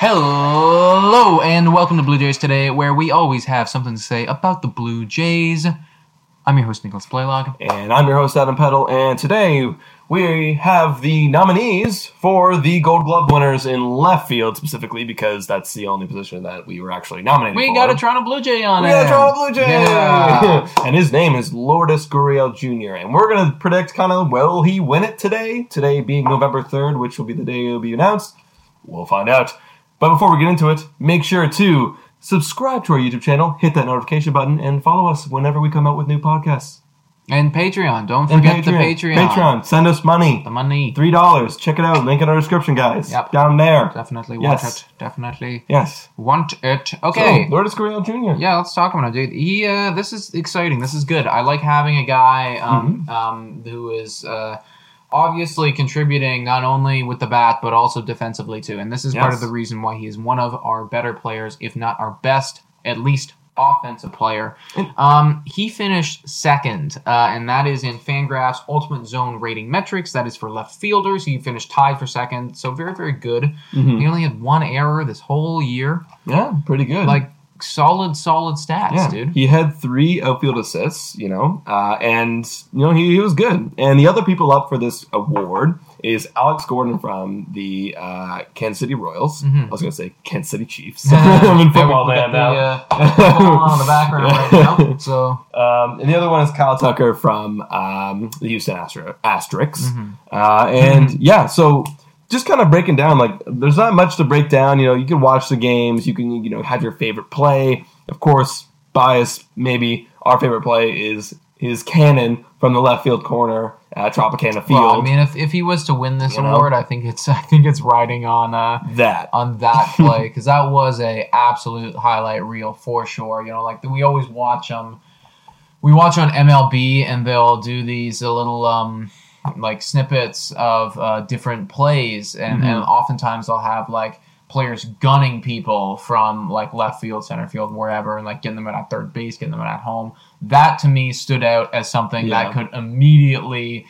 Hello and welcome to Blue Jays today, where we always have something to say about the Blue Jays. I'm your host Nicholas Blaylock. And I'm your host, Adam Peddle, and today we have the nominees for the Gold Glove winners in left field, specifically because that's the only position that we were actually nominated We for. got a Toronto Blue Jay on We it. got a Toronto Blue Jay! Yeah. and his name is Lourdes Gurriel Jr., and we're going to predict kind of, will he win it today? Today being November 3rd, which will be the day it will be announced. We'll find out. But before we get into it, make sure to subscribe to our YouTube channel, hit that notification button, and follow us whenever we come out with new podcasts. And Patreon. Don't And forget the Patreon. Patreon. Send us money. The money. Three dollars. Check it out. Link in our description, guys. Yep. Down there. Definitely want Yes. it. Definitely Yes. want it. Okay. So, Lourdes Gurriel Jr. Yeah, let's talk about it, dude. He, uh, this is exciting. This is good. I like having a guy um, Mm-hmm. um, who is uh, obviously contributing not only with the bat but also defensively too. And this is part of the reason why he is one of our better players, if not our best, at least offensive player. Um, he finished second, uh, and that is in Fangraphs Ultimate Zone Rating Metrics. That is for left fielders. He finished tied for second, so very, very good. Mm-hmm. He only had one error this whole year. Yeah, pretty good. Like solid, solid stats, yeah, dude. he had three outfield assists, you know, uh, and you know he, he was good. And the other people up for this award is Alex Gordon from the uh, Kansas City Royals. I was going to say Kansas City Chiefs. I'm in football land now. uh, football on the background right now. So Um, and the other one is Kyle Tucker from um, the Houston Astro- Asterix. Mm-hmm. Uh, and yeah, so just kind of breaking down, like, there's not much to break down. You know, you can watch the games, you can, you know, have your favorite play. Of course, bias, maybe our favorite play is his cannon from the left field corner at Tropicana Field. well, I mean, if, if he was to win this You know? award, I think it's I think it's riding on uh, that. on that play because that was a absolute highlight reel for sure. You know, like we always watch um, we watch on MLB and they'll do these little um, like snippets of uh, different plays, and, and oftentimes they'll have like players gunning people from like left field, center field, wherever, and like getting them at third base, getting them at home. That to me stood out as something Yeah. that could immediately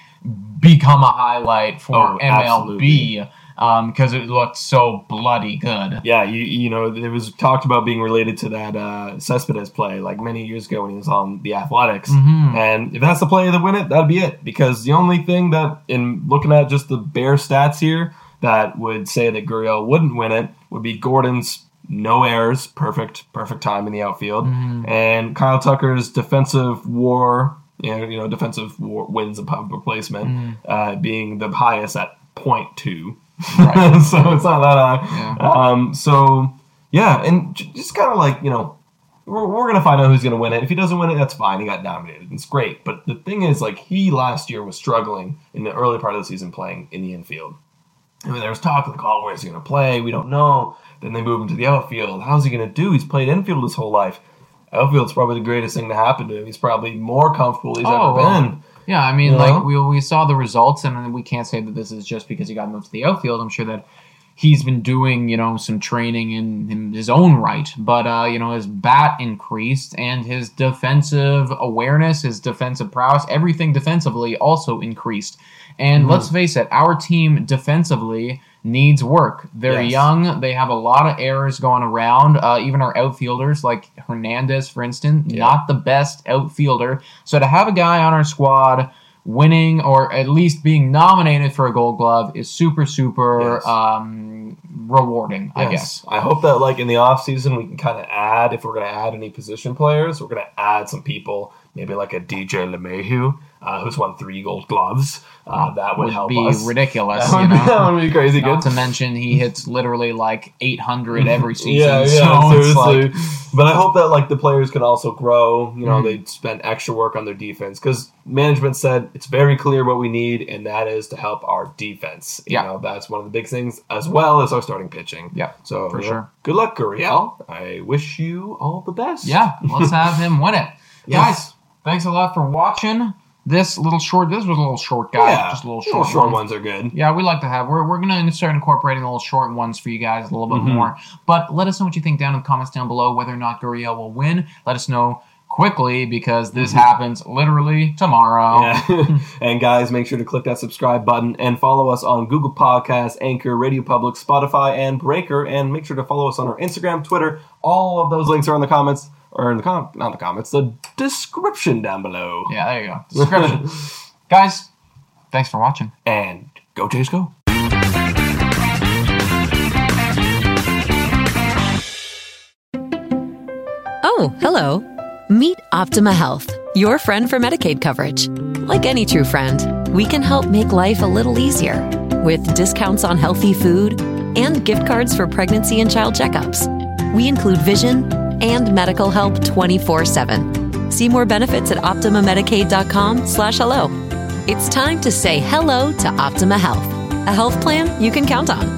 become a highlight for Oh, MLB because it looked so bloody good. Yeah, you you know, it was talked about being related to that uh, Cespedes play like many years ago when he was on the Athletics. Mm-hmm. And if that's the play that win it, that'd be it. Because the only thing that, in looking at just the bare stats here, that would say that Gurriel wouldn't win it would be Gordon's no errors, perfect, perfect time in the outfield. Mm-hmm. And Kyle Tucker's defensive WAR, you know, you know defensive WAR wins above replacement, Mm-hmm. uh, being the highest at 0.2. so it's not that high. Um, so yeah, and j- just kind of like you know, we're, we're gonna find out who's gonna win it. If he doesn't win it, that's fine. He got nominated. It's great. But the thing is, like he last year was struggling in the early part of the season playing in the infield. I mean, there was talk of the call, where's he going to play? We don't know. Then they move him to the outfield. How's he going to do? He's played infield his whole life. Outfield's probably the greatest thing to happen to him. He's probably more comfortable he's Oh, ever been. Yeah, I mean, You like know? we we saw the results, and we can't say that this is just because he got moved to the outfield. I'm sure that he's been doing, you know, some training in, in his own right, but uh, you know, his bat increased and his defensive awareness, his defensive prowess, everything defensively also increased. And Mm-hmm. let's face it, our team defensively needs work. They're Yes. young. They have a lot of errors going around. Uh, even our outfielders, like Hernandez, for instance, not the best outfielder. So to have a guy on our squad winning or at least being nominated for a Gold Glove is super, super Yes. um, rewarding. I guess. I hope that like in the off season we can kind of add if we're going to add any position players, we're going to add some people, maybe like a DJ LeMahieu, uh, who's won three Gold Gloves. Uh, that would, Would help be us. ridiculous. That would, you know? that would be crazy Not good. to mention he hits literally like 800 every season. Yeah, yeah, so seriously. like, but I hope that like the players can also grow. You know, they spend extra work on their defense because management said it's very clear what we need, and that is to help our defense. You Yeah. know, that's one of the big things, as well as our starting pitching. Yeah, so for know, sure. Good luck, Gurriel. I wish you all the best. yeah, let's have him win it. Yes. Guys, thanks a lot for watching this little short. This was a little short guy, yeah. just a little Little short, short ones are good. Yeah, we like to have. We're, we're gonna start incorporating a little short ones for you guys a little bit Mm-hmm. more. But let us know what you think down in the comments down below. Whether or not Gurriel will win, let us know quickly because this happens literally tomorrow. Mm-hmm. Yeah. and guys, make sure to click that subscribe button and follow us on Google Podcasts, Anchor, Radio Public, Spotify, and Breaker. And make sure to follow us on our Instagram, Twitter. All of those links are in the comments, or in the com, not the comments, the description down below. Yeah, there you go. Description. guys, thanks for watching. And go Jays, go. Oh, hello. Meet Optima Health, your friend for Medicaid coverage. Like any true friend, we can help make life a little easier with discounts on healthy food and gift cards for pregnancy and child checkups. We include vision and medical help 24-7. See more benefits at OptimaMedicaid.com slash hello. It's time to say hello to Optima Health, a health plan you can count on.